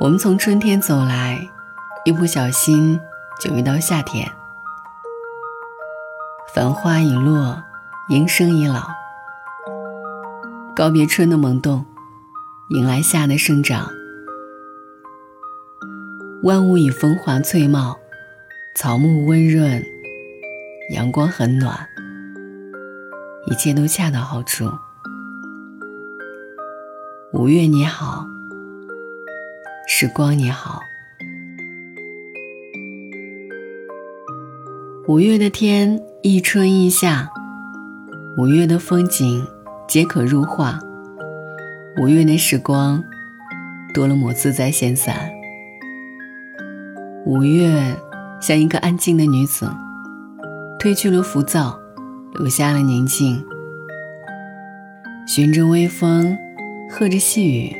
我们从春天走来，一不小心就遇到夏天。繁花已落，莺声已老。告别春的萌动，迎来夏的生长。万物已风华翠茂，草木温润，阳光很暖，一切都恰到好处。五月你好，时光你好。五月的天，一春一夏；五月的风景，皆可入画。五月的时光，多了抹自在闲散。五月像一个安静的女子，褪去了浮躁，留下了宁静。循着微风，和着细雨，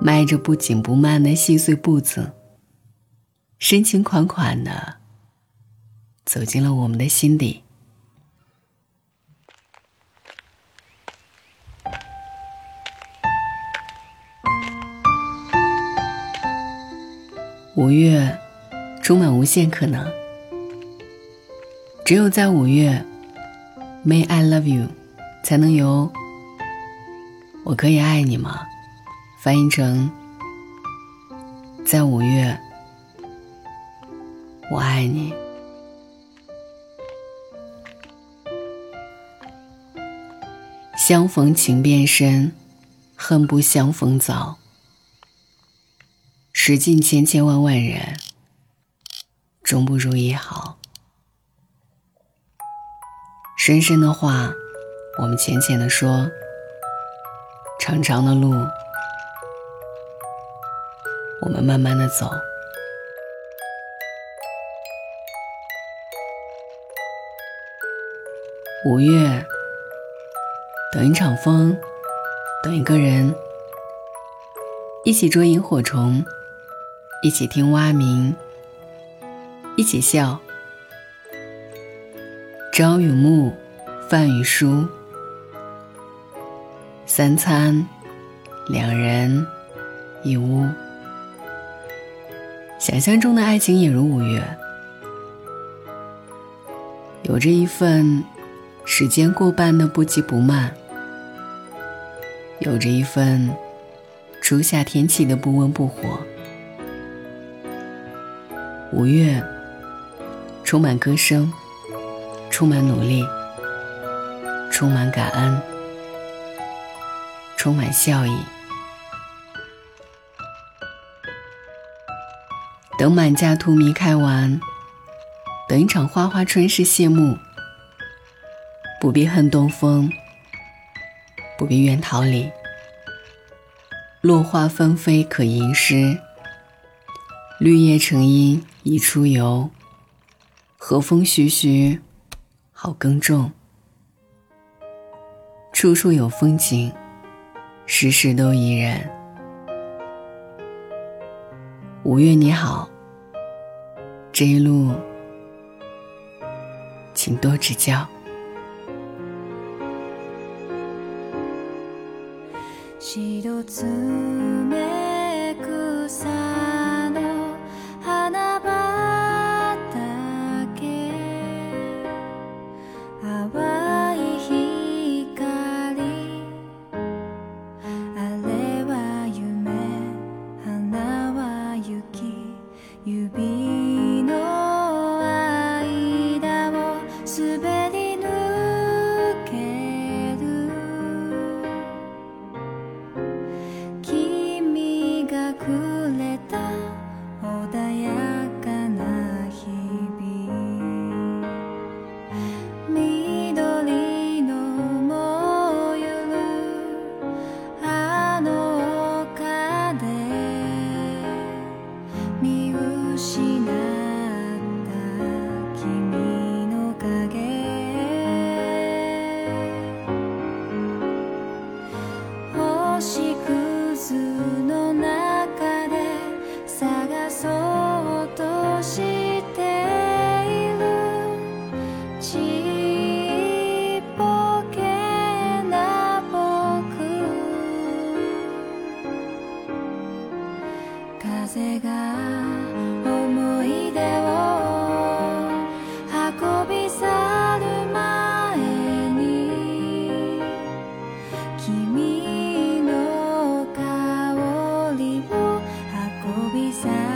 迈着不紧不慢的细碎步子，深情款款的。走进了我们的心底。五月充满无限可能，只有在五月，May I love you，才能由我可以爱你吗？翻译成在五月，我爱你。相逢情变深，恨不相逢早。识尽千千万万人，终不如一好。深深的话，我们浅浅的说；长长的路，我们慢慢的走。五月。等一场风，等一个人，一起捉萤火虫，一起听蛙鸣，一起笑。朝与暮，饭与书，三餐，两人，一屋。想象中的爱情也如五月，有着一份。时间过半的不急不慢，有着一份初夏天气的不温不火。五月充满歌声，充满努力，充满感恩，充满笑意。等满架荼蘼开完，等一场花花春事谢幕。不必恨东风，不必怨桃李。落花纷飞可吟诗，绿叶成荫宜出游。和风徐徐，好耕种。处处有风景，时时都宜人。五月你好，这一路，请多指教。一つ目風が思い出を運び去る前に君の香りを運びる。